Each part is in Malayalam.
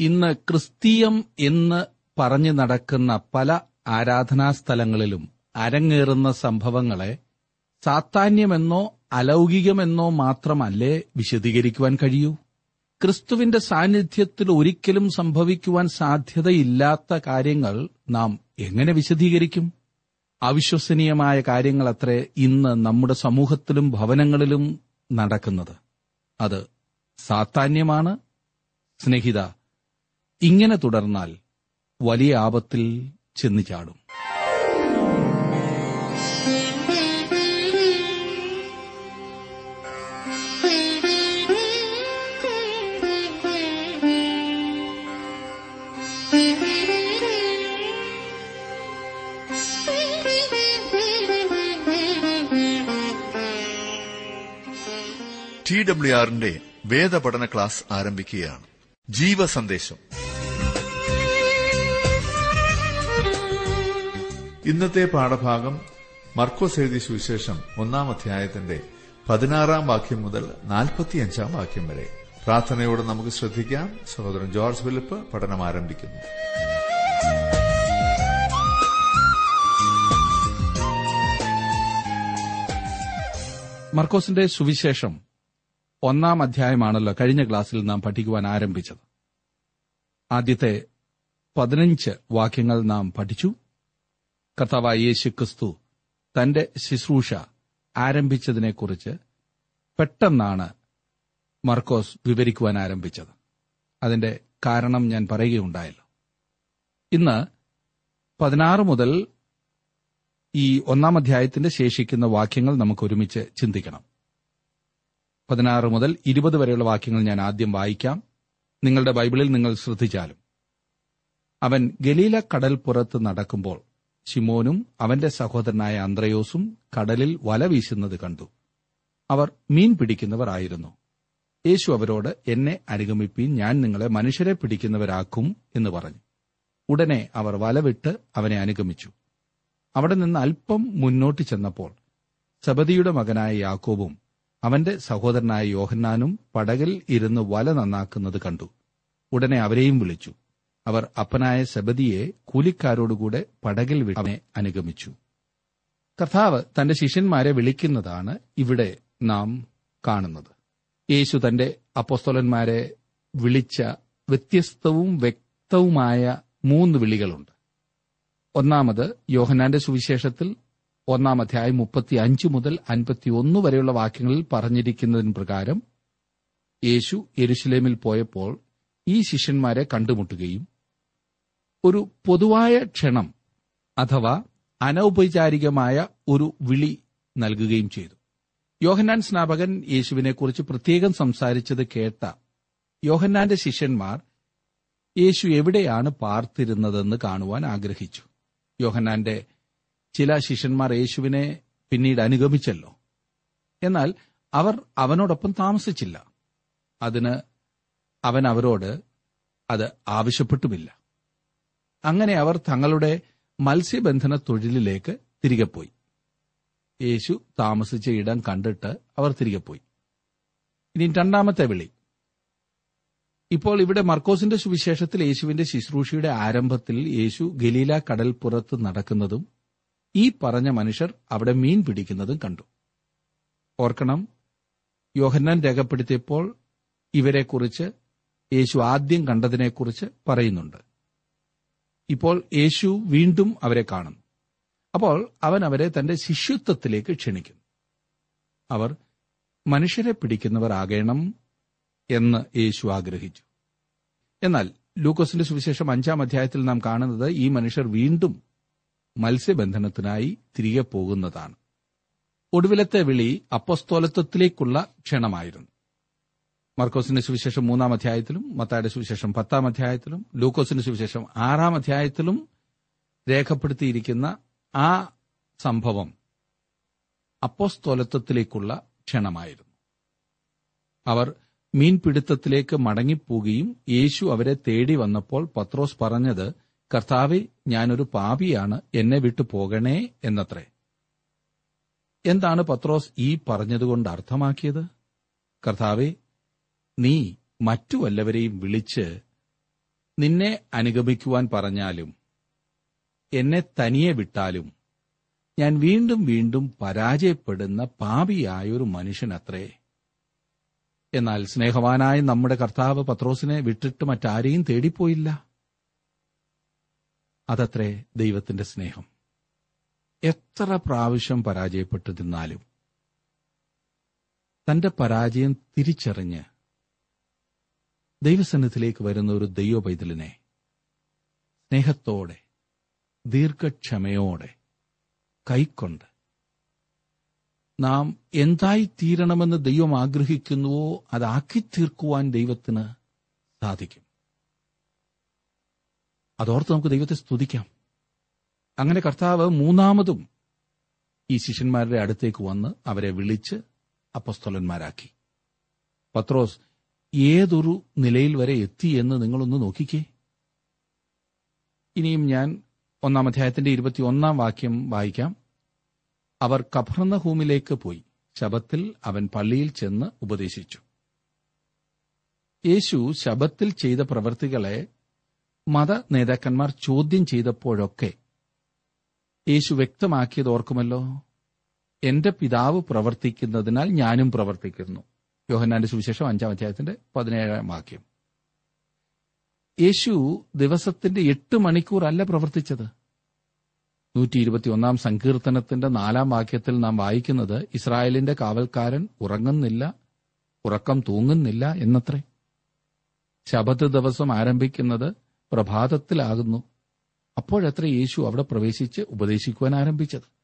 ഇന്ന് ക്രിസ്തീയം എന്ന് പറഞ്ഞു നടക്കുന്ന പല ആരാധനാസ്ഥലങ്ങളിലും അരങ്ങേറുന്ന സംഭവങ്ങളെ സാത്താന്യമെന്നോ അലൗകികമെന്നോ മാത്രമല്ലേ വിശദീകരിക്കുവാൻ കഴിയൂ? ക്രിസ്തുവിന്റെ സാന്നിധ്യത്തിൽ ഒരിക്കലും സംഭവിക്കുവാൻ സാധ്യതയില്ലാത്ത കാര്യങ്ങൾ നാം എങ്ങനെ വിശദീകരിക്കും? അവിശ്വസനീയമായ കാര്യങ്ങളത്രേ ഇന്ന് നമ്മുടെ സമൂഹത്തിലും ഭവനങ്ങളിലും നടക്കുന്നത്. അത് സാത്താന്യമാണ്. സ്നേഹിത ഇങ്ങനെ തുടർന്നാൽ വലിയ ആപത്തിൽ ചെന്നു ചാടും. ടി ഡബ്ല്യു ആറിന്റെ വേദപഠന ക്ലാസ് ആരംഭിക്കുകയാണ്. ജീവസന്ദേശം. ഇന്നത്തെ പാഠഭാഗം മർക്കോസ് എഴുതി സുവിശേഷം ഒന്നാം അധ്യായത്തിന്റെ പതിനാറാം വാക്യം മുതൽ നാൽപ്പത്തിയഞ്ചാം വാക്യം വരെ. പ്രാർത്ഥനയോടെ നമുക്ക് ശ്രദ്ധിക്കാം. സഹോദരൻ ജോർജ് ഫിലിപ്പ് പഠനം ആരംഭിക്കുന്നു. മർക്കോസിന്റെ സുവിശേഷം ഒന്നാം അധ്യായമാണല്ലോ കഴിഞ്ഞ ക്ലാസ്സിൽ നാം പഠിക്കുവാൻ ആരംഭിച്ചത്. ആദ്യത്തെ പതിനഞ്ച് വാക്യങ്ങൾ നാം പഠിച്ചു. കർത്താവായ യേശു ക്രിസ്തു തന്റെ ശുശ്രൂഷ ആരംഭിച്ചതിനെക്കുറിച്ച് പെട്ടെന്നാണ് മർക്കോസ് വിവരിക്കുവാൻ ആരംഭിച്ചത്. അതിന്റെ കാരണം ഞാൻ പറയുകയുണ്ടായല്ലോ. ഇന്ന് പതിനാറ് മുതൽ ഈ ഒന്നാം അധ്യായത്തിന്റെ ശേഷിക്കുന്ന വാക്യങ്ങൾ നമുക്ക് ഒരുമിച്ച് ചിന്തിക്കണം. പതിനാറ് മുതൽ ഇരുപത് വരെയുള്ള വാക്യങ്ങൾ ഞാൻ ആദ്യം വായിക്കാം. നിങ്ങളുടെ ബൈബിളിൽ നിങ്ങൾ ശ്രദ്ധിച്ചാലും. അവൻ ഗലീല കടൽ പുറത്ത് നടക്കുമ്പോൾ ശിമോനും അവന്റെ സഹോദരനായ അന്ത്രയോസും കടലിൽ വല വീശുന്നത് കണ്ടു. അവർ മീൻ പിടിക്കുന്നവർ ആയിരുന്നു. യേശു അവരോട് എന്നെ അനുഗമിപ്പീൻ ഞാൻ നിങ്ങളെ മനുഷ്യരെ പിടിക്കുന്നവരാക്കും എന്ന് പറഞ്ഞു. ഉടനെ അവർ വലവിട്ട് അവനെ അനുഗമിച്ചു. അവിടെ നിന്ന് അല്പം മുന്നോട്ട് ചെന്നപ്പോൾ സബദിയുടെ മകനായ യാക്കോബും അവന്റെ സഹോദരനായ യോഹന്നാനും പടകിൽ ഇരുന്ന് വല നന്നാക്കുന്നത് കണ്ടു. ഉടനെ അവരെയും വിളിച്ചു. അവർ അപ്പനായ സബദിയെ കൂലിക്കാരോടുകൂടെ പടകിൽ അവനെ അനുഗമിച്ചു. കർത്താവ് തന്റെ ശിഷ്യന്മാരെ വിളിക്കുന്നതാണ് ഇവിടെ നാം കാണുന്നത്. യേശു തന്റെ അപ്പോസ്തോലന്മാരെ വിളിച്ച വ്യത്യസ്തവും വ്യക്തവുമായ മൂന്ന് വിളികളുണ്ട്. ഒന്നാമത് യോഹനാന്റെ സുവിശേഷത്തിൽ ഒന്നാം അധ്യായം മുപ്പത്തി അഞ്ച് മുതൽ അൻപത്തിയൊന്ന് വരെയുള്ള വാക്യങ്ങളിൽ പറഞ്ഞിരിക്കുന്നതിന് പ്രകാരം യേശു എരുശലേമിൽ പോയപ്പോൾ ഈ ശിഷ്യന്മാരെ കണ്ടുമുട്ടുകയും ഒരു പൊതുവായ ക്ഷണം അഥവാ അനൗപചാരികമായ ഒരു വിളി നൽകുകയും ചെയ്തു. യോഹന്നാൻ സ്നാപകൻ യേശുവിനെക്കുറിച്ച് പ്രത്യേകം സംസാരിച്ചത് കേട്ട യോഹന്നാന്റെ ശിഷ്യന്മാർ യേശു എവിടെയാണ് പാർത്തിരുന്നതെന്ന് കാണുവാൻ ആഗ്രഹിച്ചു. യോഹന്നാന്റെ ചില ശിഷ്യന്മാർ യേശുവിനെ പിന്നീട് അനുഗമിച്ചല്ലോ. എന്നാൽ അവർ അവനോടൊപ്പം താമസിച്ചില്ല. അതിന് അവൻ അവരോട് അത് ആവശ്യപ്പെട്ടുമില്ല. അങ്ങനെ അവർ തങ്ങളുടെ മത്സ്യബന്ധന തൊഴിലിലേക്ക് തിരികെ പോയി യേശു താമസിച്ച ഇടം കണ്ടിട്ട് അവർ തിരികെ പോയി ഇനി രണ്ടാമത്തെ വിളി. ഇപ്പോൾ ഇവിടെ മർക്കോസിന്റെ സുവിശേഷത്തിൽ യേശുവിന്റെ ശുശ്രൂഷയുടെ ആരംഭത്തിൽ യേശു ഗലീല കടൽപ്പുറത്ത് നടക്കുന്നതും ഈ പറഞ്ഞ മനുഷ്യർ അവിടെ മീൻ പിടിക്കുന്നതും കണ്ടു. ഓർക്കണം യോഹന്നാൻ രേഖപ്പെടുത്തിയപ്പോൾ ഇവരെക്കുറിച്ച് യേശു ആദ്യം കണ്ടതിനെക്കുറിച്ച് പറയുന്നുണ്ട്. ഇപ്പോൾ യേശു വീണ്ടും അവരെ കാണുന്നു അപ്പോൾ അവൻ അവരെ തന്റെ ശിഷ്യത്വത്തിലേക്ക് ക്ഷണിക്കുന്നു അവർ മനുഷ്യരെ പിടിക്കുന്നവർ ആകേണം എന്ന് യേശു ആഗ്രഹിച്ചു. എന്നാൽ ലൂക്കോസിന്റെ സുവിശേഷം അഞ്ചാം അധ്യായത്തിൽ നാം കാണുന്നത് ഈ മനുഷ്യർ വീണ്ടും മത്സ്യബന്ധനത്തിനായി തിരികെ പോകുന്നതാണ്. ഒടുവിലത്തെ വിളി അപ്പസ്തോലത്വത്തിലേക്കുള്ള ക്ഷണമായിരുന്നു. മർക്കോസിന്റെ സുവിശേഷം മൂന്നാം അധ്യായത്തിലും മത്തായുടെ സുവിശേഷം പത്താം അധ്യായത്തിലും ലൂക്കോസിന്റെ സുവിശേഷം ആറാം അധ്യായത്തിലും രേഖപ്പെടുത്തിയിരിക്കുന്ന ആ സംഭവം അപ്പോസ്തോലത്വത്തിലേക്കുള്ള ക്ഷണമായിരുന്നു. അവർ മീൻപിടുത്തത്തിലേക്ക് മടങ്ങിപ്പോവുകയും യേശു അവരെ തേടി വന്നപ്പോൾ പത്രോസ് പറഞ്ഞത് കർത്താവെ ഞാനൊരു പാപിയാണ് എന്നെ വിട്ടു പോകണേ എന്നത്രേ. എന്താണ് പത്രോസ് ഈ പറഞ്ഞതുകൊണ്ട് അർത്ഥമാക്കിയത്? കർത്താവെ നീ മറ്റു വല്ലവരെയും വിളിച്ച് നിന്നെ അനുഗമിക്കുവാൻ പറഞ്ഞാലും എന്നെ തനിയെ വിട്ടാലും ഞാൻ വീണ്ടും വീണ്ടും പരാജയപ്പെടുന്ന പാപിയായൊരു മനുഷ്യനത്രേ. എന്നാൽ സ്നേഹവാനായ നമ്മുടെ കർത്താവ് പത്രോസിനെ വിട്ടിട്ട് മറ്റാരെയും തേടിപ്പോയില്ല. അതത്രേ ദൈവത്തിന്റെ സ്നേഹം. എത്ര പ്രാവശ്യം പരാജയപ്പെട്ടിരുന്നാലും തന്റെ പരാജയം തിരിച്ചറിഞ്ഞ് ദൈവസന്നിധിയിലേക്ക് വരുന്ന ഒരു ദൈവ പൈതലിനെ സ്നേഹത്തോടെ ദീർഘക്ഷമയോടെ കൈക്കൊണ്ട് നാം എന്തായി തീരണമെന്ന് ദൈവം ആഗ്രഹിക്കുന്നുവോ അതാക്കി തീർക്കുവാൻ ദൈവത്തിന് സാധിക്കും. അതോർത്ത് നമുക്ക് ദൈവത്തെ സ്തുതിക്കാം. അങ്ങനെ കർത്താവ് മൂന്നാമതും ഈ ശിഷ്യന്മാരുടെ അടുത്തേക്ക് വന്ന് അവരെ വിളിച്ച് അപ്പസ്തോലന്മാരാക്കി. പത്രോസ് ഏതൊരു നിലയിൽ വരെ എത്തി എന്ന് നിങ്ങളൊന്ന് നോക്കിക്കേ. ഇനിയും ഞാൻ ഒന്നാം അധ്യായത്തിന്റെ ഇരുപത്തിയൊന്നാം വാക്യം വായിക്കാം. അവർ കഫർണഹൂമിലേക്ക് പോയി. ശബത്തിൽ അവൻ പള്ളിയിൽ ചെന്ന് ഉപദേശിച്ചു. യേശു ശബത്തിൽ ചെയ്ത പ്രവൃത്തികളെ മത നേതാക്കന്മാർ ചോദ്യം ചെയ്തപ്പോഴൊക്കെ യേശു വ്യക്തമാക്കിയത് ഓർക്കുമല്ലോ? എന്റെ പിതാവ് പ്രവർത്തിക്കുന്നതിനാൽ ഞാനും പ്രവർത്തിക്കുന്നു. യോഹന്നാന്റെ സുവിശേഷം അഞ്ചാം അധ്യായത്തിന്റെ പതിനേഴാം വാക്യം. യേശു ദിവസത്തിന്റെ എട്ട് മണിക്കൂർ അല്ല പ്രവർത്തിച്ചത്. നൂറ്റി ഇരുപത്തിയൊന്നാം സങ്കീർത്തനത്തിന്റെ നാലാം വാക്യത്തിൽ നാം വായിക്കുന്നത് ഇസ്രായേലിന്റെ കാവൽക്കാരൻ ഉറങ്ങുന്നില്ല ഉറക്കം തൂങ്ങുന്നില്ല എന്നത്രേ. ശബത്ത് ദിവസം ആരംഭിക്കുന്നത് പ്രഭാതത്തിലാകുന്നു. അപ്പോഴത്ര യേശു അവിടെ പ്രവേശിച്ച് ഉപദേശിക്കുവാൻ ആരംഭിച്ചത്.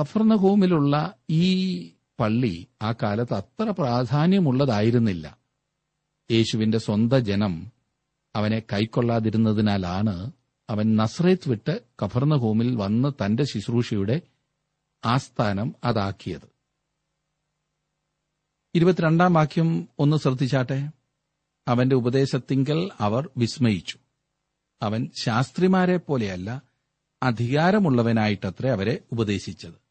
കഫർണഹോമിലുള്ള ഈ പള്ളി ആ കാലത്ത് അത്ര പ്രാധാന്യമുള്ളതായിരുന്നില്ല. യേശുവിന്റെ സ്വന്ത ജനം അവനെ കൈക്കൊള്ളാതിരുന്നതിനാലാണ് അവൻ നസ്രേത്ത് വിട്ട് കഫർണഹോമിൽ വന്ന് തന്റെ ശുശ്രൂഷയുടെ ആസ്ഥാനം അതാക്കിയത്. ഇരുപത്തിരണ്ടാം വാക്യം ഒന്ന് ശ്രദ്ധിച്ചാട്ടെ? അവന്റെ ഉപദേശത്തിങ്കൽ അവർ വിസ്മയിച്ചു. അവൻ ശാസ്ത്രിമാരെ പോലെയല്ല അധികാരമുള്ളവനായിട്ടത്രേ അവരെ ഉപദേശിച്ചത്.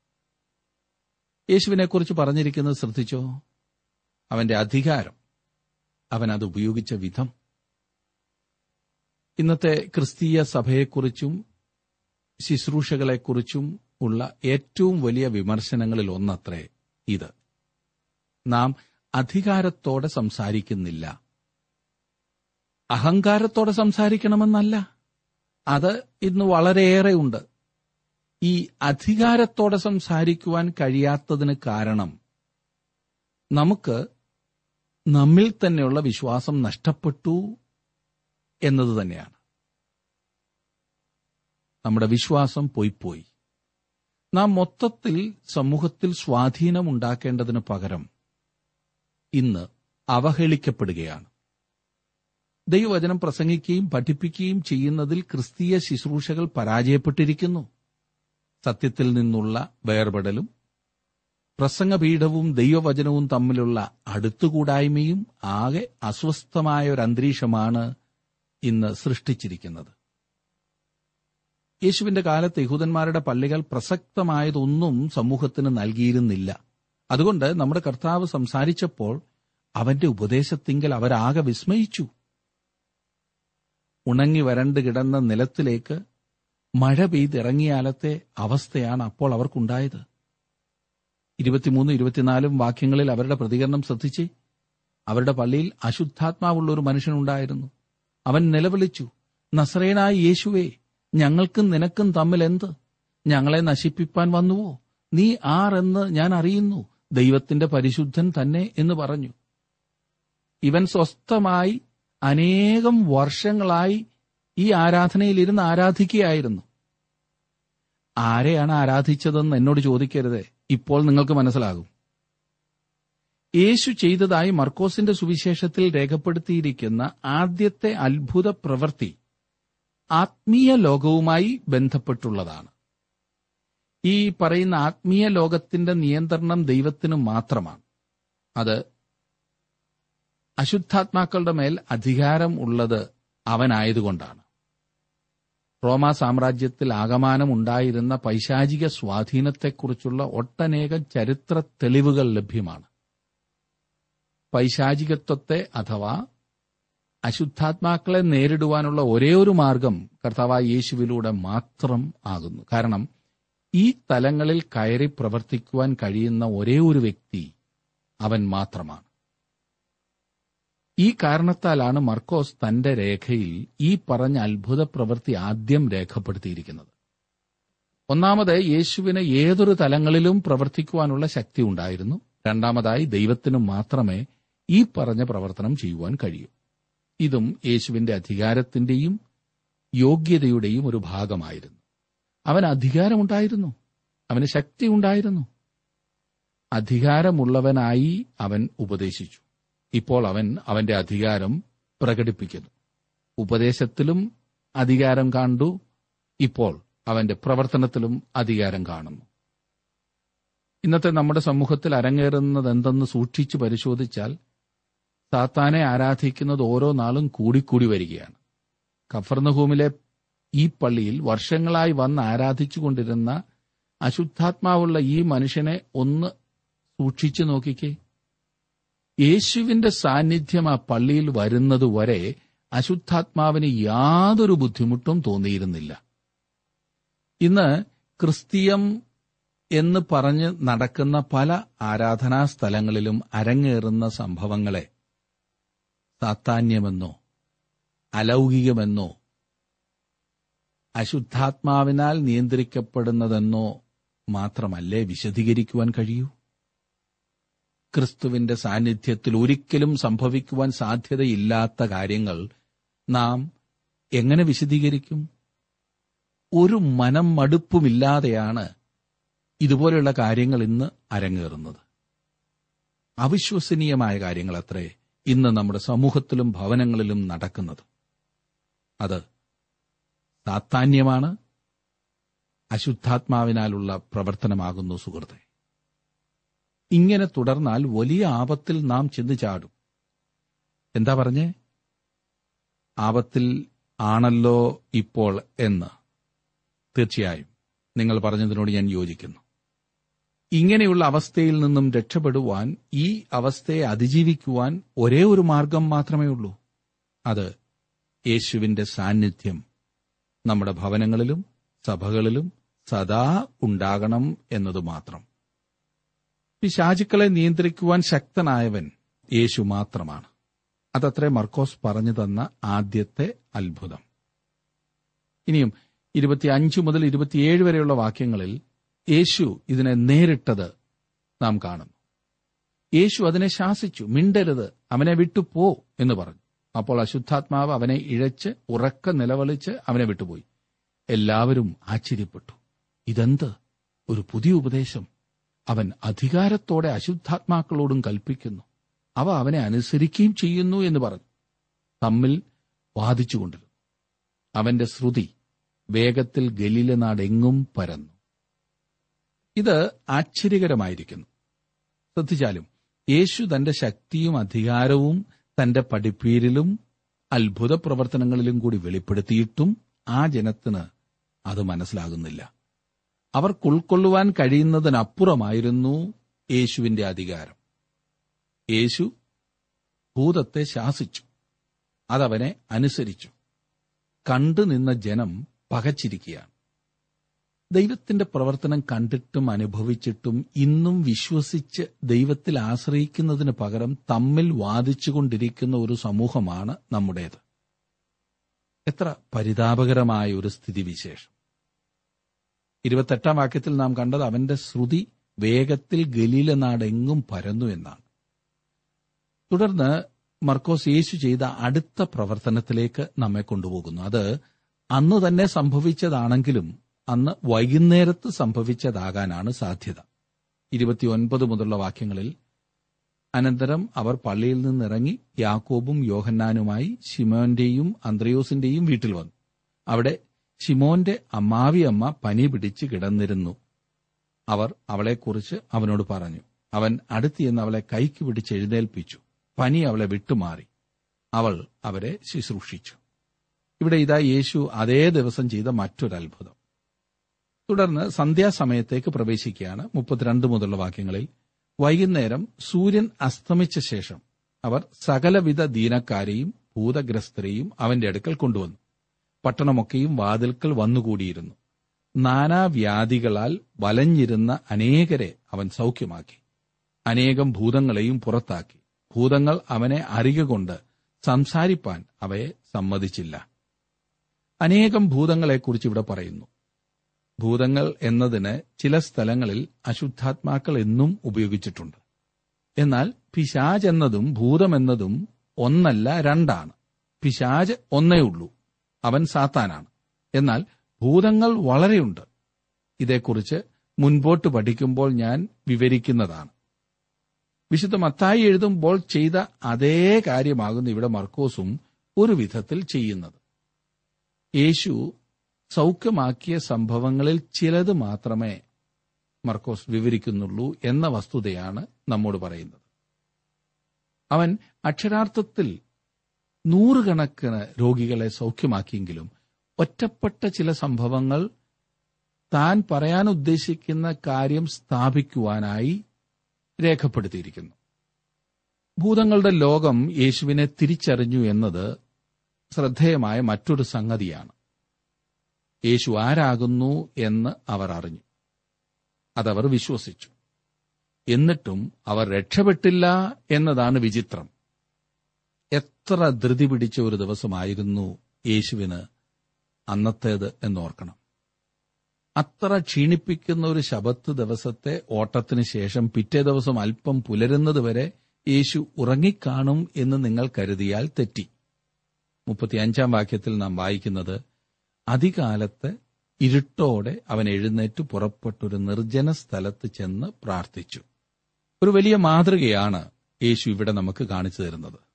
യേശുവിനെക്കുറിച്ച് പറഞ്ഞിരിക്കുന്നത് ശ്രദ്ധിച്ചോ? അവന്റെ അധികാരം അവൻ അത് ഉപയോഗിച്ച വിധം. ഇന്നത്തെ ക്രിസ്തീയ സഭയെക്കുറിച്ചും ശുശ്രൂഷകളെക്കുറിച്ചും ഉള്ള ഏറ്റവും വലിയ വിമർശനങ്ങളിൽ ഒന്നത്രേ ഇത്. നാം അധികാരത്തോടെ സംസാരിക്കുന്നില്ല. അഹങ്കാരത്തോടെ സംസാരിക്കണമെന്നല്ല. അത് ഇന്ന് വളരെയേറെ ഉണ്ട് ഈ അധികാരത്തോടെ സംസാരിക്കുവാൻ കഴിയാത്തതിന് കാരണം നമുക്ക് നമ്മിൽ തന്നെയുള്ള വിശ്വാസം നഷ്ടപ്പെട്ടു എന്നത് തന്നെയാണ്. നമ്മുടെ വിശ്വാസം പോയിപ്പോയി നാം മൊത്തത്തിൽ സമൂഹത്തിൽ സ്വാധീനം ഉണ്ടാക്കേണ്ടതിന് പകരം ഇന്ന് അവഹേളിക്കപ്പെടുകയാണ്. ദൈവവചനം പ്രസംഗിക്കുകയും പഠിപ്പിക്കുകയും ചെയ്യുന്നതിൽ ക്രിസ്തീയ ശുശ്രൂഷകൾ പരാജയപ്പെട്ടിരിക്കുന്നു. സത്യത്തിൽ നിന്നുള്ള വേർപെടലും പ്രസംഗപീഠവും ദൈവവചനവും തമ്മിലുള്ള അടുത്തുകൂടായ്മയും ആകെ അസ്വസ്ഥമായ ഒരു അന്തരീക്ഷമാണ് ഇന്ന് സൃഷ്ടിച്ചിരിക്കുന്നത്. യേശുവിന്റെ കാലത്ത് യഹൂദന്മാരുടെ പള്ളികൾ പ്രസക്തമായതൊന്നും സമൂഹത്തിന് നൽകിയിരുന്നില്ല. അതുകൊണ്ട് നമ്മുടെ കർത്താവ് സംസാരിച്ചപ്പോൾ അവന്റെ ഉപദേശത്തിങ്കൽ അവരാകെ വിസ്മയിച്ചു. ഉണങ്ങി വരണ്ട് കിടന്ന നിലത്തിലേക്ക് മഴ പെയ്തിറങ്ങിയാലത്തെ അവസ്ഥയാണ് അപ്പോൾ അവർക്കുണ്ടായത്. ഇരുപത്തിമൂന്ന് ഇരുപത്തിനാലും വാക്യങ്ങളിൽ അവരുടെ പ്രതികരണം ശ്രദ്ധിച്ച് അവരുടെ പള്ളിയിൽ അശുദ്ധാത്മാവുള്ള ഒരു മനുഷ്യനുണ്ടായിരുന്നു. അവൻ നിലവിളിച്ചു നസ്രേനായ യേശുവേ ഞങ്ങൾക്കും നിനക്കും തമ്മിൽ എന്ത്? ഞങ്ങളെ നശിപ്പിപ്പാൻ വന്നുവോ? നീ ആർ എന്ന് ഞാൻ അറിയുന്നു ദൈവത്തിന്റെ പരിശുദ്ധൻ തന്നെ എന്ന് പറഞ്ഞു. ഇവൻ സ്വസ്ഥമായി അനേകം വർഷങ്ങളായി ഈ ആരാധനയിൽ ഇരുന്ന് ആരാധിക്കുകയായിരുന്നു. ആരെയാണ് ആരാധിച്ചതെന്ന് എന്നോട് ചോദിക്കരുത്. ഇപ്പോൾ നിങ്ങൾക്ക് മനസ്സിലാകും. യേശു ചെയ്തതായി മർക്കോസിന്റെ സുവിശേഷത്തിൽ രേഖപ്പെടുത്തിയിരിക്കുന്ന ആദ്യത്തെ അത്ഭുത പ്രവൃത്തി ആത്മീയ ലോകവുമായി ബന്ധപ്പെട്ടുള്ളതാണ്. ഈ പറയുന്ന ആത്മീയ ലോകത്തിന്റെ നിയന്ത്രണം ദൈവത്തിന് മാത്രമാണ്. അത് അശുദ്ധാത്മാക്കളുടെ മേൽ അധികാരം ഉള്ളത് അവനായതുകൊണ്ടാണ്. റോമാ സാമ്രാജ്യത്തിൽ ആകമാനം ഉണ്ടായിരുന്ന പൈശാചിക സ്വാധീനത്തെക്കുറിച്ചുള്ള ഒട്ടനേകം ചരിത്ര തെളിവുകൾ ലഭ്യമാണ്. പൈശാചികത്വത്തെ അഥവാ അശുദ്ധാത്മാക്കളെ നേരിടുവാനുള്ള ഒരേ ഒരു മാർഗം കർത്താവായ യേശുവിലൂടെ മാത്രം ആകുന്നു. കാരണം ഈ തലങ്ങളിൽ കയറി പ്രവർത്തിക്കുവാൻ കഴിയുന്ന ഒരേ ഒരു വ്യക്തി അവൻ മാത്രമാണ്. ഈ കാരണത്താലാണ് മർക്കോസ് തന്റെ രേഖയിൽ ഈ പറഞ്ഞ അത്ഭുത പ്രവൃത്തി ആദ്യം രേഖപ്പെടുത്തിയിരിക്കുന്നത്. ഒന്നാമത് യേശുവിന് ഏതൊരു തലങ്ങളിലും പ്രവർത്തിക്കുവാനുള്ള ശക്തി ഉണ്ടായിരുന്നു. രണ്ടാമതായി ദൈവത്തിനു മാത്രമേ ഈ പറഞ്ഞ പ്രവർത്തനം ചെയ്യുവാൻ കഴിയൂ. ഇതും യേശുവിന്റെ അധികാരത്തിന്റെയും യോഗ്യതയുടെയും ഒരു ഭാഗമായിരുന്നു. അവൻ അധികാരമുണ്ടായിരുന്നു. അവന് ശക്തി ഉണ്ടായിരുന്നു. അധികാരമുള്ളവനായി അവൻ ഉപദേശിച്ചു. ഇപ്പോൾ അവൻ അവന്റെ അധികാരം പ്രകടിപ്പിക്കുന്നു. ഉപദേശത്തിലും അധികാരം കണ്ടു. ഇപ്പോൾ അവന്റെ പ്രവർത്തനത്തിലും അധികാരം കാണുന്നു. ഇന്നത്തെ നമ്മുടെ സമൂഹത്തിൽ അരങ്ങേറുന്നത് എന്തെന്ന് സൂക്ഷിച്ചു പരിശോധിച്ചാൽ സാത്താനെ ആരാധിക്കുന്നത് ഓരോ നാളും കൂടിക്കൂടി വരികയാണ്. കഫർനഹൂമിലെ ഈ പള്ളിയിൽ വർഷങ്ങളായി വന്ന് ആരാധിച്ചുകൊണ്ടിരുന്ന അശുദ്ധാത്മാവുള്ള ഈ മനുഷ്യനെ ഒന്ന് സൂക്ഷിച്ചു നോക്കിക്കേ. യേശുവിന്റെ സാന്നിധ്യം ആ പള്ളിയിൽ വരുന്നതുവരെ അശുദ്ധാത്മാവിന് യാതൊരു ബുദ്ധിമുട്ടും തോന്നിയിരുന്നില്ല. ഇന്ന് ക്രിസ്തീയം എന്ന് പറഞ്ഞ് നടക്കുന്ന പല ആരാധനാ സ്ഥലങ്ങളിലും അരങ്ങേറുന്ന സംഭവങ്ങളെ സാത്താന്യമെന്നോ അലൗകികമെന്നോ അശുദ്ധാത്മാവിനാൽ നിയന്ത്രിക്കപ്പെടുന്നതെന്നോ മാത്രമല്ലേ വിശദീകരിക്കുവാൻ കഴിയൂ? ക്രിസ്തുവിന്റെ സാന്നിധ്യത്തിൽ ഒരിക്കലും സംഭവിക്കുവാൻ സാധ്യതയില്ലാത്ത കാര്യങ്ങൾ നാം എങ്ങനെ വിശദീകരിക്കും? ഒരു മനം മടുപ്പുമില്ലാതെയാണ് ഇതുപോലെയുള്ള കാര്യങ്ങൾ ഇന്ന് അരങ്ങേറുന്നത്. അവിശ്വസനീയമായ കാര്യങ്ങൾ അത്രേ ഇന്ന് നമ്മുടെ സമൂഹത്തിലും ഭവനങ്ങളിലും നടക്കുന്നത്. അത് സാത്താന്യമാണ് അശുദ്ധാത്മാവിനാലുള്ള പ്രവർത്തനമാകുന്നു സുഹൃത്തെ. ഇങ്ങനെ തുടർന്നാൽ വലിയ ആപത്തിൽ നാം ചെന്ന് ചാടും. എന്താ പറഞ്ഞേ? ആപത്തിൽ ആണല്ലോ ഇപ്പോൾ എന്ന്. തീർച്ചയായും നിങ്ങൾ പറഞ്ഞതിനോട് ഞാൻ യോജിക്കുന്നു. ഇങ്ങനെയുള്ള അവസ്ഥയിൽ നിന്നും രക്ഷപ്പെടുവാൻ ഈ അവസ്ഥയെ അതിജീവിക്കുവാൻ ഒരേ ഒരു മാർഗം മാത്രമേ ഉള്ളൂ. അത് യേശുവിന്റെ സാന്നിധ്യം നമ്മുടെ ഭവനങ്ങളിലും സഭകളിലും സദാ ഉണ്ടാകണം എന്നതു മാത്രം. പിശാചുക്കളെ നിയന്ത്രിക്കുവാൻ ശക്തനായവൻ യേശു മാത്രമാണ്. അതത്രേ മർക്കോസ് പറഞ്ഞു തന്ന ആദ്യത്തെ അത്ഭുതം. ഇനിയും ഇരുപത്തിയഞ്ച് മുതൽ ഇരുപത്തിയേഴ് വരെയുള്ള വാക്യങ്ങളിൽ യേശു ഇതിനെ നേരിട്ടത് നാം കാണുന്നു. യേശു അതിനെ ശാസിച്ചു മിണ്ടരുത് അവനെ വിട്ടുപോ എന്ന് പറഞ്ഞു. അപ്പോൾ അശുദ്ധാത്മാവ് അവനെ ഇഴച്ച് ഉറക്ക നിലവളിച്ച് അവനെ വിട്ടുപോയി. എല്ലാവരും ആശ്ചര്യപ്പെട്ടു. ഇതെന്ത്? ഒരു പുതിയ ഉപദേശം. അവൻ അധികാരത്തോടെ അശുദ്ധാത്മാക്കളോടും കൽപ്പിക്കുന്നു. അവ അവനെ അനുസരിക്കുകയും ചെയ്യുന്നു എന്ന് പറഞ്ഞു. തമ്മിൽ വാദിച്ചുകൊണ്ടിരുന്നു അവന്റെ ശ്രുതി വേഗത്തിൽ ഗലീല നാടെങ്ങും പരന്നു. ഇത് ആശ്ചര്യകരമായിരിക്കുന്നു. ശ്രദ്ധിച്ചാലും യേശു തന്റെ ശക്തിയും അധികാരവും തന്റെ പഠിപ്പീരിലും അത്ഭുത പ്രവർത്തനങ്ങളിലും കൂടി വെളിപ്പെടുത്തിയിട്ടും ആ ജനത്തിന് അത് മനസ്സിലാകുന്നില്ല. അവർക്ക് ഉൾക്കൊള്ളുവാൻ കഴിയുന്നതിനപ്പുറമായിരുന്നു യേശുവിന്റെ അധികാരം. യേശു ഭൂതത്തെ ശാസിച്ചു. അതവനെ അനുസരിച്ചു. കണ്ടുനിന്ന ജനം പകച്ചിരിക്കുകയാണ്. ദൈവത്തിന്റെ പ്രവർത്തനം കണ്ടിട്ടും അനുഭവിച്ചിട്ടും ഇന്നും വിശ്വസിച്ച് ദൈവത്തിൽ ആശ്രയിക്കുന്നതിന് പകരം തമ്മിൽ വാദിച്ചുകൊണ്ടിരിക്കുന്ന ഒരു സമൂഹമാണ് നമ്മുടേത്. എത്ര പരിതാപകരമായ ഒരു സ്ഥിതിവിശേഷം. ഇരുപത്തെട്ടാം വാക്യത്തിൽ നാം കണ്ടത് അവന്റെ ശ്രുതി വേഗത്തിൽ ഗലീല നാടെങ്ങും പരന്നു എന്നാണ്. തുടർന്ന് മർക്കോസ് യേശു ചെയ്ത അടുത്ത പ്രവർത്തനത്തിലേക്ക് നമ്മെ കൊണ്ടുപോകുന്നു. അത് അന്ന് തന്നെ സംഭവിച്ചതാണെങ്കിലും അന്ന് വൈകുന്നേരത്ത് സംഭവിച്ചതാകാനാണ് സാധ്യത. ഇരുപത്തിയൊൻപത് മുതലുള്ള വാക്യങ്ങളിൽ അനന്തരം അവർ പള്ളിയിൽ നിന്നിറങ്ങി യാക്കോബും യോഹന്നാനുമായി ശിമോന്റെയും അന്ത്രയോസിന്റെയും വീട്ടിൽ വന്നു. അവിടെ ശിമോന്റെ അമ്മാവിയമ്മ പനി പിടിച്ച് കിടന്നിരുന്നു. അവർ അവളെക്കുറിച്ച് അവനോട് പറഞ്ഞു. അവൻ അടുത്തിയെന്ന് അവളെ കൈക്ക് പിടിച്ച് എഴുന്നേൽപ്പിച്ചു. പനി അവളെ വിട്ടുമാറി. അവൾ അവരെ ശുശ്രൂഷിച്ചു. ഇവിടെ ഇതാ യേശു അതേ ദിവസം ചെയ്ത മറ്റൊരത്ഭുതം തുടർന്ന് സന്ധ്യാസമയത്തേക്ക് പ്രവേശിക്കുകയാണ് മുപ്പത്തിരണ്ട് മുതലുള്ള വാക്യങ്ങളിൽ. വൈകുന്നേരം സൂര്യൻ അസ്തമിച്ച ശേഷം അവർ സകലവിധ ദീനക്കാരെയും ഭൂതഗ്രസ്തരെയും അവന്റെ അടുക്കൽ കൊണ്ടുവന്നു. പട്ടണമൊക്കെയും വാതിൽക്കൽ വന്നുകൂടിയിരുന്നു. നാനാവ്യാധികളാൽ വലഞ്ഞിരുന്ന അനേകരെ അവൻ സൗഖ്യമാക്കി. അനേകം ഭൂതങ്ങളെയും പുറത്താക്കി. ഭൂതങ്ങൾ അവനെ അറിയുകൊണ്ട് സംസാരിപ്പാൻ അവയെ സമ്മതിച്ചില്ല. അനേകം ഭൂതങ്ങളെക്കുറിച്ച് ഇവിടെ പറയുന്നു. ഭൂതങ്ങൾ എന്നതിന് ചില സ്ഥലങ്ങളിൽ അശുദ്ധാത്മാക്കൾ എന്നും ഉപയോഗിച്ചിട്ടുണ്ട്. എന്നാൽ പിശാജ് എന്നതും ഭൂതമെന്നതും ഒന്നല്ല രണ്ടാണ്. പിശാജ് ഒന്നേ ഉള്ളൂ. അവൻ സാത്താനാണ്. എന്നാൽ ഭൂതങ്ങൾ വളരെയുണ്ട്. ഇതേക്കുറിച്ച് മുൻപോട്ട് പഠിക്കുമ്പോൾ ഞാൻ വിവരിക്കുന്നതാണ്. വിശുദ്ധ മത്തായി എഴുതുമ്പോൾ ചെയ്ത അതേ കാര്യമാകുന്നു ഇവിടെ മർക്കോസും ഒരു വിധത്തിൽ ചെയ്യുന്നത്. യേശു സൗഖ്യമാക്കിയ സംഭവങ്ങളിൽ ചിലത് മാത്രമേ മർക്കോസ് വിവരിക്കുന്നുള്ളൂ എന്ന വസ്തുതയാണ് നമ്മോട് പറയുന്നത്. അവൻ അക്ഷരാർത്ഥത്തിൽ നൂറുകണക്കിന് രോഗികളെ സൗഖ്യമാക്കിയെങ്കിലും ഒറ്റപ്പെട്ട ചില സംഭവങ്ങൾ താൻ പറയാൻ ഉദ്ദേശിക്കുന്ന കാര്യം സ്ഥാപിക്കുവാനായി രേഖപ്പെടുത്തിയിരിക്കുന്നു. ഭൂതങ്ങളുടെ ലോകം യേശുവിനെ തിരിച്ചറിഞ്ഞു എന്നത് ശ്രദ്ധേയമായ മറ്റൊരു സംഗതിയാണ്. യേശു ആരാകുന്നു എന്ന് അവർ അറിഞ്ഞു. അതവർ വിശ്വസിച്ചു. എന്നിട്ടും അവർ രക്ഷപ്പെട്ടില്ല എന്നതാണ് വിചിത്രം. എത്ര ധൃതി പിടിച്ച ഒരു ദിവസമായിരുന്നു യേശുവിന് അന്നത്തേത് എന്നോർക്കണം. അത്ര ക്ഷീണിപ്പിക്കുന്ന ഒരു ശബത്ത് ദിവസത്തെ ഓട്ടത്തിന് ശേഷം പിറ്റേ ദിവസം അല്പം പുലരുന്നത് വരെ യേശു ഉറങ്ങിക്കാണും എന്ന് നിങ്ങൾ കരുതിയാൽ തെറ്റി. മുപ്പത്തിയഞ്ചാം വാക്യത്തിൽ നാം വായിക്കുന്നത് അധികാലത്ത് ഇരുട്ടോടെ അവൻ എഴുന്നേറ്റ് പുറപ്പെട്ടൊരു നിർജന സ്ഥലത്ത് ചെന്ന് പ്രാർത്ഥിച്ചു. ഒരു വലിയ മാതൃകയാണ് യേശു ഇവിടെ നമുക്ക് കാണിച്ചു തരുന്നത്.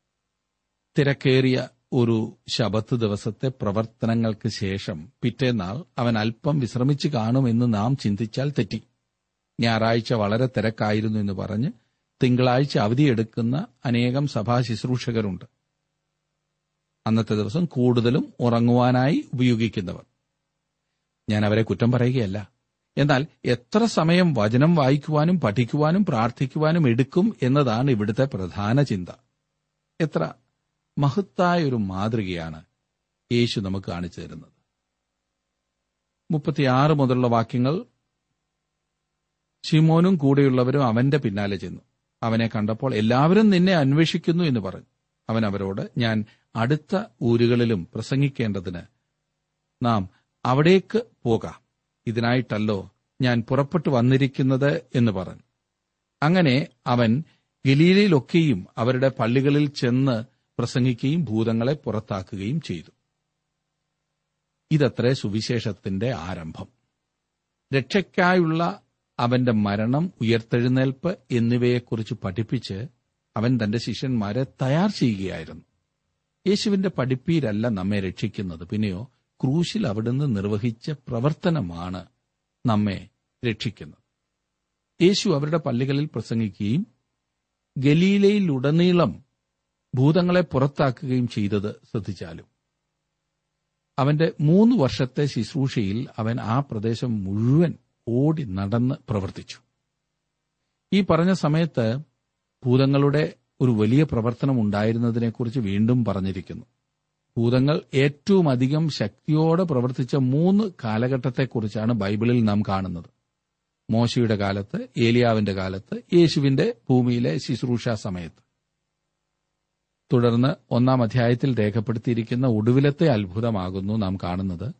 തിരക്കേറിയ ഒരു ശബത്ത് ദിവസത്തെ പ്രവർത്തനങ്ങൾക്ക് ശേഷം പിറ്റേന്നാൾ അവൻ അല്പം വിശ്രമിച്ചു കാണുമെന്ന് നാം ചിന്തിച്ചാൽ തെറ്റി. ഞായറാഴ്ച വളരെ തിരക്കായിരുന്നു എന്ന് പറഞ്ഞ് തിങ്കളാഴ്ച അവധിയെടുക്കുന്ന അനേകം സഭാ ശുശ്രൂഷകരുണ്ട്. അന്നത്തെ ദിവസം കൂടുതലും ഉറങ്ങുവാനായി ഉപയോഗിക്കുന്നവർ. ഞാൻ അവരെ കുറ്റം പറയുകയല്ല. എന്നാൽ എത്ര സമയം വചനം വായിക്കുവാനും പഠിക്കുവാനും പ്രാർത്ഥിക്കുവാനും എടുക്കും എന്നതാണ് ഇവിടുത്തെ പ്രധാന ചിന്ത. എത്ര മഹത്തായ ഒരു മാതൃകയാണ് യേശു നമുക്ക് കാണിച്ചു തരുന്നത്. മുപ്പത്തിയാറ് മുതലുള്ള വാക്യങ്ങൾ ഷിമോനും കൂടെയുള്ളവരും അവന്റെ പിന്നാലെ ചെന്നു. അവനെ കണ്ടപ്പോൾ എല്ലാവരും നിന്നെ അന്വേഷിക്കുന്നു എന്ന് പറഞ്ഞു. അവൻ അവരോട് ഞാൻ അടുത്ത ഊരുകളിലും പ്രസംഗിക്കേണ്ടതിന് നാം അവിടേക്ക് പോകാം. ഇതിനായിട്ടല്ലോ ഞാൻ പുറപ്പെട്ടു വന്നിരിക്കുന്നത് എന്ന് പറഞ്ഞു. അങ്ങനെ അവൻ ഗലീലയിലൊക്കെയും അവരുടെ പള്ളികളിൽ ചെന്ന് പ്രസംഗിക്കുകയും ഭൂതങ്ങളെ പുറത്താക്കുകയും ചെയ്തു. ഇതത്രേ സുവിശേഷത്തിന്റെ ആരംഭം. രക്ഷയ്ക്കായുള്ള അവന്റെ മരണം ഉയർത്തെഴുന്നേൽപ്പ് എന്നിവയെക്കുറിച്ച് പഠിപ്പിച്ച് അവൻ തന്റെ ശിഷ്യന്മാരെ തയ്യാർ ചെയ്യുകയായിരുന്നു. യേശുവിന്റെ പഠിപ്പീരല്ല നമ്മെ രക്ഷിക്കുന്നത്. പിന്നെയോ ക്രൂശിൽ അവിടുന്ന് നിർവഹിച്ച പ്രവർത്തനമാണ് നമ്മെ രക്ഷിക്കുന്നത്. യേശു അവരുടെ പള്ളികളിൽ പ്രസംഗിക്കുകയും ഗലീലയിലുടനീളം ഭൂതങ്ങളെ പുറത്താക്കുകയും ചെയ്തത് ശ്രദ്ധിച്ചാലും. അവന്റെ മൂന്ന് വർഷത്തെ ശുശ്രൂഷയിൽ അവൻ ആ പ്രദേശം മുഴുവൻ ഓടി നടന്ന് പ്രവർത്തിച്ചു. ഈ പറഞ്ഞ സമയത്ത് ഭൂതങ്ങളുടെ ഒരു വലിയ പ്രവർത്തനം ഉണ്ടായിരുന്നതിനെക്കുറിച്ച് വീണ്ടും പറഞ്ഞിരിക്കുന്നു. ഭൂതങ്ങൾ ഏറ്റവും അധികം ശക്തിയോടെ പ്രവർത്തിച്ച മൂന്ന് കാലഘട്ടത്തെക്കുറിച്ചാണ് ബൈബിളിൽ നാം കാണുന്നത്. മോശയുടെ കാലത്ത് ഏലിയാവിന്റെ കാലത്ത് യേശുവിന്റെ ഭൂമിയിലെ ശുശ്രൂഷ സമയത്ത്. തുടർന്ന് ഒന്നാം അധ്യായത്തിൽ രേഖപ്പെടുത്തിയിരിക്കുന്ന ഒടുവിലത്തെ അത്ഭുതമാകുന്നു നാം കാണുന്നത്.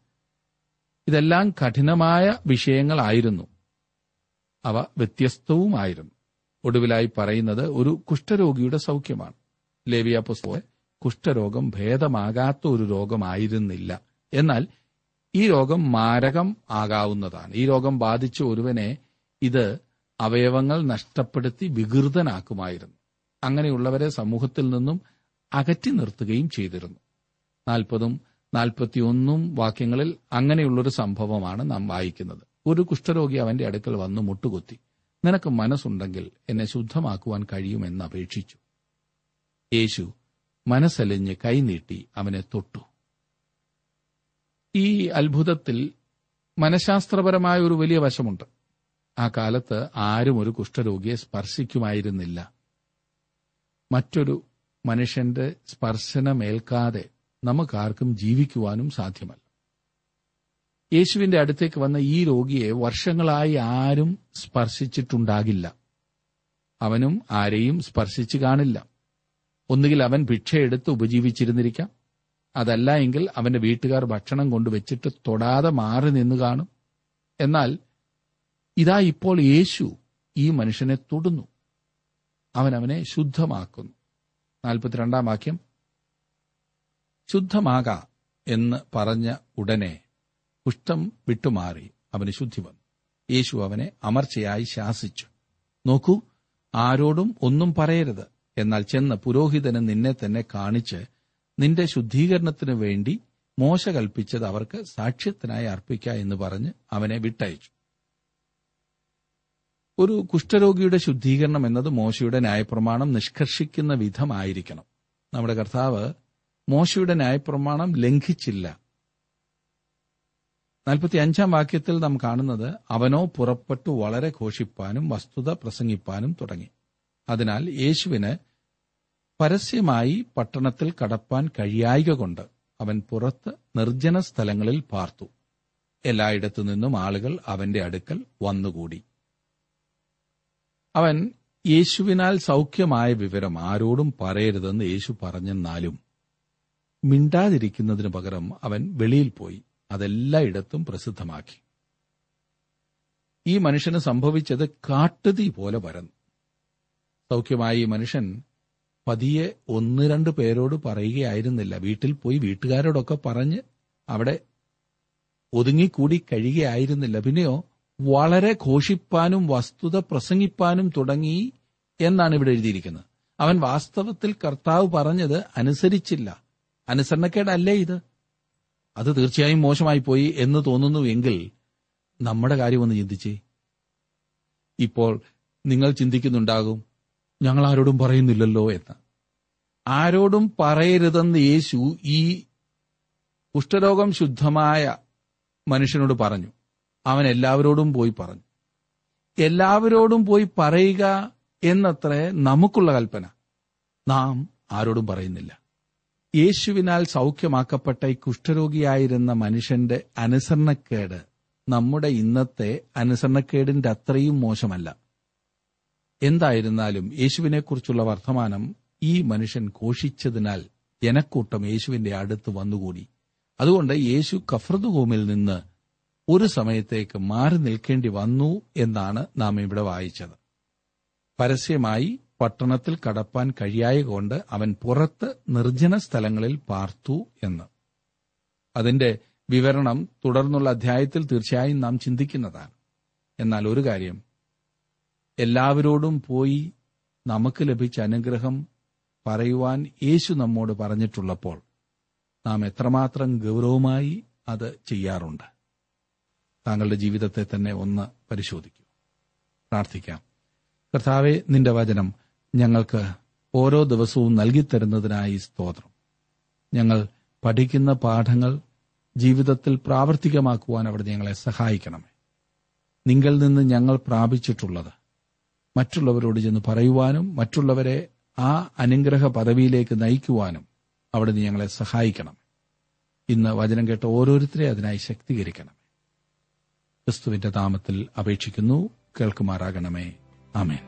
ഇതെല്ലാം കഠിനമായ വിഷയങ്ങളായിരുന്നു. അവ വ്യത്യസ്തവുമായിരുന്നു. ഒടുവിലായി പറയുന്നത് ഒരു കുഷ്ഠരോഗിയുടെ സൗഖ്യമാണ്. ലേവിയ പുസ്തകം കുഷ്ഠരോഗം ഭേദമാകാത്ത ഒരു രോഗമായിരുന്നില്ല. എന്നാൽ ഈ രോഗം മാരകം ആകാവുന്നതാണ്. ഈ രോഗം ബാധിച്ച ഒരുവനെ ഇത് അവയവങ്ങൾ നഷ്ടപ്പെടുത്തി വികൃതനാക്കുമായിരുന്നു. അങ്ങനെയുള്ളവരെ സമൂഹത്തിൽ നിന്നും അകറ്റി നിർത്തുകയും ചെയ്തിരുന്നു. നാൽപ്പതും നാൽപ്പത്തിയൊന്നും വാക്യങ്ങളിൽ അങ്ങനെയുള്ളൊരു സംഭവമാണ് നാം വായിക്കുന്നത്. ഒരു കുഷ്ഠരോഗി അവന്റെ അടുക്കൽ വന്ന് മുട്ടുകുത്തി. നിനക്ക് മനസ്സുണ്ടെങ്കിൽ എന്നെ ശുദ്ധമാക്കുവാൻ കഴിയുമെന്ന് അപേക്ഷിച്ചു. യേശു മനസ്സലിഞ്ഞ് കൈനീട്ടി അവനെ തൊട്ടു. ഈ അത്ഭുതത്തിൽ മനഃശാസ്ത്രപരമായ ഒരു വലിയ വശമുണ്ട്. ആ കാലത്ത് ആരും ഒരു കുഷ്ഠരോഗിയെ സ്പർശിക്കുമായിരുന്നില്ല. മറ്റൊരു മനുഷ്യന്റെ സ്പർശനമേൽക്കാതെ നമുക്കാർക്കും ജീവിക്കുവാനും സാധ്യമല്ല. യേശുവിന്റെ അടുത്തേക്ക് വന്ന ഈ രോഗിയെ വർഷങ്ങളായി ആരും സ്പർശിച്ചിട്ടുണ്ടാകില്ല. അവനും ആരെയും സ്പർശിച്ചു കാണില്ല. ഒന്നുകിൽ അവൻ ഭിക്ഷയെടുത്ത് ഉപജീവിച്ചിരുന്നിരിക്കാം. അതല്ല എങ്കിൽ അവന്റെ വീട്ടുകാർ ഭക്ഷണം കൊണ്ടുവച്ചിട്ട് തൊടാതെ മാറി നിന്ന് കാണും. എന്നാൽ ഇതാ ഇപ്പോൾ യേശു ഈ മനുഷ്യനെ തൊടുന്നു. അവൻ അവനെ ശുദ്ധമാക്കുന്നു. നാൽപ്പത്തിരണ്ടാം വാക്യം. ശുദ്ധമാക എന്ന് പറഞ്ഞ ഉടനെ കുഷ്ഠം വിട്ടുമാറി അവന് ശുദ്ധി വന്നു. യേശു അവനെ അമർച്ചയായി ശാസിച്ചു. നോക്കൂ ആരോടും ഒന്നും പറയരുത്. എന്നാൽ ചെന്ന് പുരോഹിതന് നിന്നെ തന്നെ കാണിച്ച് നിന്റെ ശുദ്ധീകരണത്തിനു വേണ്ടി മോശ കൽപ്പിച്ചത് അവർക്ക് സാക്ഷ്യത്തിനായി അർപ്പിക്ക എന്ന് പറഞ്ഞ് അവനെ വിട്ടയച്ചു. ഒരു കുഷ്ഠരോഗിയുടെ ശുദ്ധീകരണം എന്നത് മോശയുടെ ന്യായപ്രമാണം നിഷ്കർഷിക്കുന്ന വിധമായിരിക്കണം. നമ്മുടെ കർത്താവ് മോശയുടെ ന്യായപ്രമാണം ലംഘിച്ചില്ല. നാൽപ്പത്തി അഞ്ചാം വാക്യത്തിൽ നാം കാണുന്നത് അവനോ പുറപ്പെട്ടു വളരെ ഘോഷിപ്പാനും വസ്തുത പ്രസംഗിപ്പാനും തുടങ്ങി. അതിനാൽ യേശുവിന് പരസ്യമായി പട്ടണത്തിൽ കടപ്പാൻ കഴിയായിക കൊണ്ട് അവൻ പുറത്ത് നിർജന സ്ഥലങ്ങളിൽ പാർത്തു. എല്ലായിടത്തു നിന്നും ആളുകൾ അവന്റെ അടുക്കൽ വന്നുകൂടി. അവൻ യേശുവിനാൽ സൗഖ്യമായ വിവരം ആരോടും പറയരുതെന്ന് യേശു പറഞ്ഞെന്നാലും മിണ്ടാതിരിക്കുന്നതിനു പകരം അവൻ വെളിയിൽ പോയി. അതെല്ലായിടത്തും പ്രസിദ്ധമാക്കി. ഈ മനുഷ്യന് സംഭവിച്ചത് കാട്ടുതീ പോലെ പരന്നു. സൗഖ്യമായ ഈ മനുഷ്യൻ പതിയെ ഒന്ന് രണ്ട് പേരോട് പറയുകയായിരുന്നില്ല. വീട്ടിൽ പോയി വീട്ടുകാരോടൊക്കെ പറഞ്ഞ് അവിടെ ഒതുങ്ങിക്കൂടി കഴിയുകയായിരുന്നില്ല. പിന്നെയോ വളരെ ഘോഷിപ്പാനും വസ്തുത പ്രസംഗിപ്പാനും തുടങ്ങി എന്നാണ് ഇവിടെ എഴുതിയിരിക്കുന്നത്. അവൻ വാസ്തവത്തിൽ കർത്താവ് പറഞ്ഞത് അനുസരിച്ചില്ല. അനുസരണക്കേടല്ലേ ഇത്? അത് തീർച്ചയായും മോശമായി പോയി എന്ന് തോന്നുന്നുവെങ്കിൽ നമ്മുടെ കാര്യം ഒന്ന് ചിന്തിച്ചേ. ഇപ്പോൾ നിങ്ങൾ ചിന്തിക്കുന്നുണ്ടാകും ഞങ്ങൾ ആരോടും പറയുന്നില്ലല്ലോ എന്ന്. ആരോടും പറയരുതെന്ന് യേശു ഈ കുഷ്ഠരോഗം ശുദ്ധമായ മനുഷ്യനോട് പറഞ്ഞു. അവൻ എല്ലാവരോടും പോയി പറഞ്ഞു. എല്ലാവരോടും പോയി പറയുക എന്നത്രേ നമുക്കുള്ള കൽപ്പന. നാം ആരോടും പറയുന്നില്ല. യേശുവിനാൽ സൗഖ്യമാക്കപ്പെട്ട ഈ കുഷ്ഠരോഗിയായിരുന്ന മനുഷ്യന്റെ അനുസരണക്കേട് നമ്മുടെ ഇന്നത്തെ അനുസരണക്കേടിന്റെ അത്രയും മോശമല്ല. എന്തായിരുന്നാലും യേശുവിനെക്കുറിച്ചുള്ള വർത്തമാനം ഈ മനുഷ്യൻ ഘോഷിച്ചതിനാൽ ജനക്കൂട്ടം യേശുവിന്റെ അടുത്ത് വന്നുകൂടി. അതുകൊണ്ട് യേശു കഫ്രദുഹോമിൽ നിന്ന് ഒരു സമയത്തേക്ക് മാറി നിൽക്കേണ്ടി വന്നു എന്നാണ് നാം ഇവിടെ വായിച്ചത്. പരസ്യമായി പട്ടണത്തിൽ കടപ്പാൻ കഴിയായ കൊണ്ട് അവൻ പുറത്ത് നിർജന സ്ഥലങ്ങളിൽ പാർത്തു എന്ന്. അതിന്റെ വിവരണം തുടർന്നുള്ള അധ്യായത്തിൽ തീർച്ചയായും നാം ചിന്തിക്കുന്നതാണ്. എന്നാൽ ഒരു കാര്യം എല്ലാവരോടും പോയി നമുക്ക് ലഭിച്ച അനുഗ്രഹം പറയുവാൻ യേശു നമ്മോട് പറഞ്ഞിട്ടുള്ളപ്പോൾ നാം എത്രമാത്രം ഗൗരവമായി അത് ചെയ്യാറുണ്ട്. താങ്കളുടെ ജീവിതത്തെ തന്നെ ഒന്ന് പരിശോധിക്കൂ. പ്രാർത്ഥിക്കാം. കർത്താവെ നിന്റെ വചനം ഞങ്ങൾക്ക് ഓരോ ദിവസവും നൽകിത്തരുന്നതിനായി സ്തോത്രം. ഞങ്ങൾ പഠിക്കുന്ന പാഠങ്ങൾ ജീവിതത്തിൽ പ്രാവർത്തികമാക്കുവാൻ അവിടെ ഞങ്ങളെ സഹായിക്കണമേ. നിങ്ങൾ നിന്ന് ഞങ്ങൾ പ്രാപിച്ചിട്ടുള്ളത് മറ്റുള്ളവരോട് ചെന്ന് പറയുവാനും മറ്റുള്ളവരെ ആ അനുഗ്രഹ പദവിയിലേക്ക് നയിക്കുവാനും അവിടെ ഞങ്ങളെ സഹായിക്കണം ഇന്ന് വചനം കേട്ട ഓരോരുത്തരെ അതിനായി ശക്തീകരിക്കണം ക്രിസ്തുവിന്റെ നാമത്തിൽ അപേക്ഷിക്കുന്നു. കേൾക്കുമാറാകണമേ. ആമേൻ.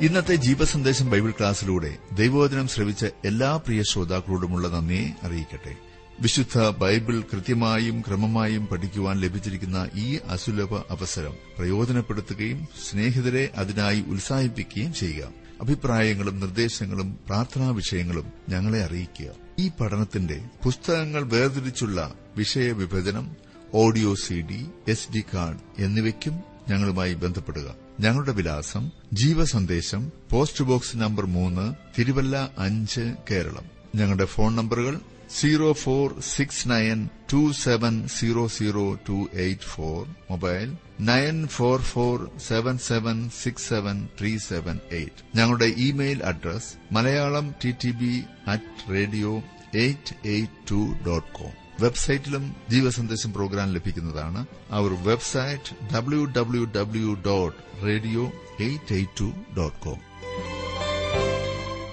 ഇന്നത്തെ ജീവസന്ദേശം ബൈബിൾ ക്ലാസ്സിലൂടെ ദൈവവചനം ശ്രവിച്ച എല്ലാ പ്രിയ ശ്രോതാക്കളോടുമുള്ള നന്ദിയെ അറിയിക്കട്ടെ. വിശുദ്ധ ബൈബിൾ കൃത്യമായും ക്രമമായും പഠിക്കുവാൻ ലഭിച്ചിരിക്കുന്ന ഈ അസുലഭ അവസരം പ്രയോജനപ്പെടുത്തുകയും സ്നേഹിതരെ അതിനായി ഉത്സാഹിപ്പിക്കുകയും ചെയ്യുക. അഭിപ്രായങ്ങളും നിർദ്ദേശങ്ങളും പ്രാർത്ഥനാ വിഷയങ്ങളും ഞങ്ങളെ അറിയിക്കുക. ഈ പഠനത്തിന്റെ പുസ്തകങ്ങൾ വേർതിരിച്ചുള്ള വിഷയവിഭജനം audio C D S D card എന്നിവയ്ക്കും ഞങ്ങളുമായി ബന്ധപ്പെടുക. ഞങ്ങളുടെ വിലാസം ജീവസന്ദേശം പോസ്റ്റ് ബോക്സ് നമ്പർ മൂന്ന് തിരുവല്ല അഞ്ച് കേരളം. ഞങ്ങളുടെ ഫോൺ നമ്പറുകൾ zero four six nine two seven zero zero two eight four mobile nine four four seven seven six seven three seven eight ഞങ്ങളുടെ email address Malayalam T T B at radio eight eight two dot com വെബ്സൈറ്റിലും ജീവസന്ദേശം പ്രോഗ്രാം ലഭിക്കുന്നതാണ്. അവർ website W W W dot radio eight eight two dot com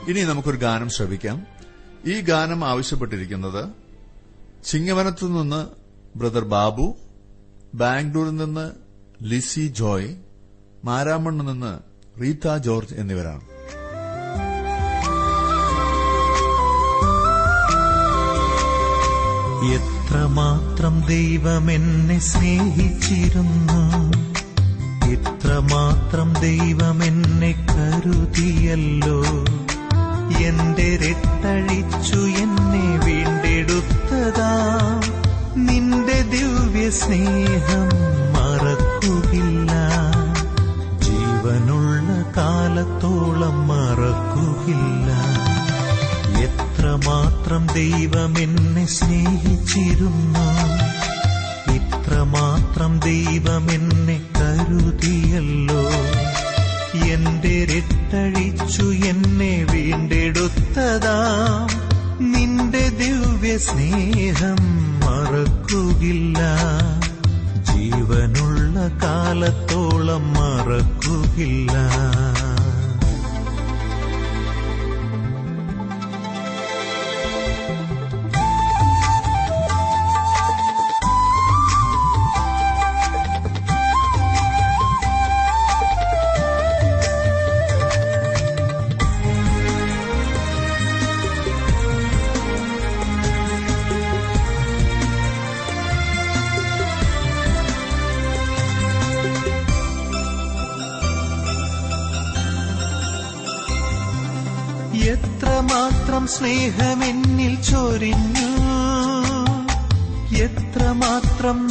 ഇനി നമുക്കൊരു ഗാനം ശ്രവിക്കാം. ഈ ഗാനം ആവശ്യപ്പെട്ടിരിക്കുന്നത് ചിങ്ങവനത്തു നിന്ന് ബ്രദർ ബാബു ബാംഗ്ലൂരിൽ നിന്ന് ലിസി ജോയ് മാരാമണ്ണിൽ നിന്ന് റീത്ത ജോർജ് എന്നിവരാണ്. എത്രമാത്രം ദൈവം എന്നെ സ്നേഹിച്ചിരുന്നു. എത്രമാത്രം ദൈവം എന്നെ കരുതിയല്ലോ. എന്റെ രട്ടഴിച്ചു എന്നെ വീണ്ടെടുത്തതാ. നിന്റെ ദിവ്യ സ്നേഹം മറക്കുകില്ല. ജീവനുള്ള കാലത്തോളം മറക്കുകില്ല. എത്രമാത്രം ദൈവം എന്നെ സ്നേഹിച്ചിരുന്നു ഇത്രമാത്രം ദൈവം എന്നെ കരുതിയല്ലോ. എന്റെ രട്ടഴിച്ചു എന്നെ വീണ്ടെടുത്തതാ. നിന്റെ ദിവ്യ സ്നേഹം മറക്കുകില്ല. ജീവനുള്ള കാലത്തോളം മറക്കുകയില്ല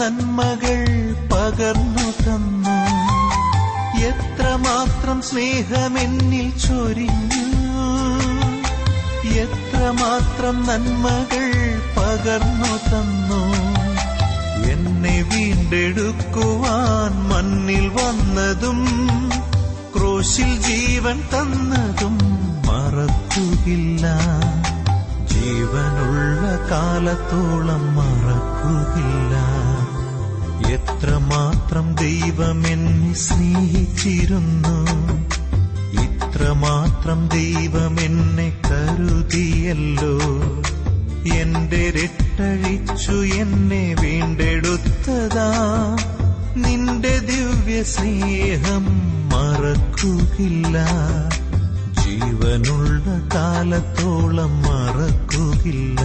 നന്മകൾ പകർന്നു തന്നു. എത്രമാത്രം സ്നേഹമെന്നിൽ ചൊരിഞ്ഞു. എത്രമാത്രം നന്മകൾ പകർന്നു തന്നു. എന്നെ വീണ്ടെടുക്കുവാൻ മണ്ണിൽ വന്നതും ക്രോശിൽ ജീവൻ തന്നതും മറക്കുകില്ല. ജീവനുള്ള കാലത്തോളം മറക്കുകയില്ല എത്രമാത്രം ദൈവമെന്നെ സ്നേഹിച്ചിരുന്നു. ഇത്രമാത്രം ദൈവമെന്നെ കരുതിയല്ലോ. എന്റെ രട്ടഴിച്ചു എന്നെ വീണ്ടെടുത്തതാ. നിന്റെ ദിവ്യ സ്നേഹം മറക്കുകില്ല. ജീവനുള്ള കാലത്തോളം മറക്കുകയില്ല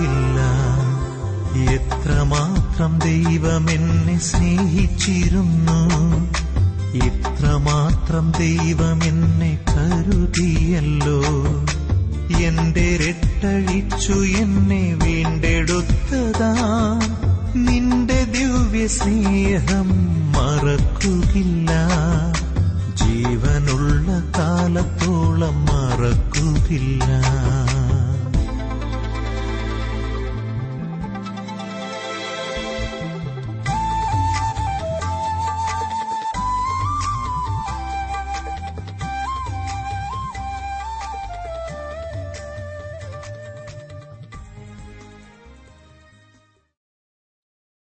മറക്കുകയില്ല എത്രമാത്രം ദൈവം എന്നെ സ്നേഹിച്ചിരുന്നു. ഇത്രമാത്രം ദൈവം എന്നെ കരുതിയല്ലോ. എന്റെ രട്ടഴിച്ചു എന്നെ വീണ്ടെടുത്തതാ. നിന്റെ ദിവ്യ സ്നേഹം മറക്കുകില്ല. ജീവനുള്ള കാലത്തോളം മറക്കുകയില്ല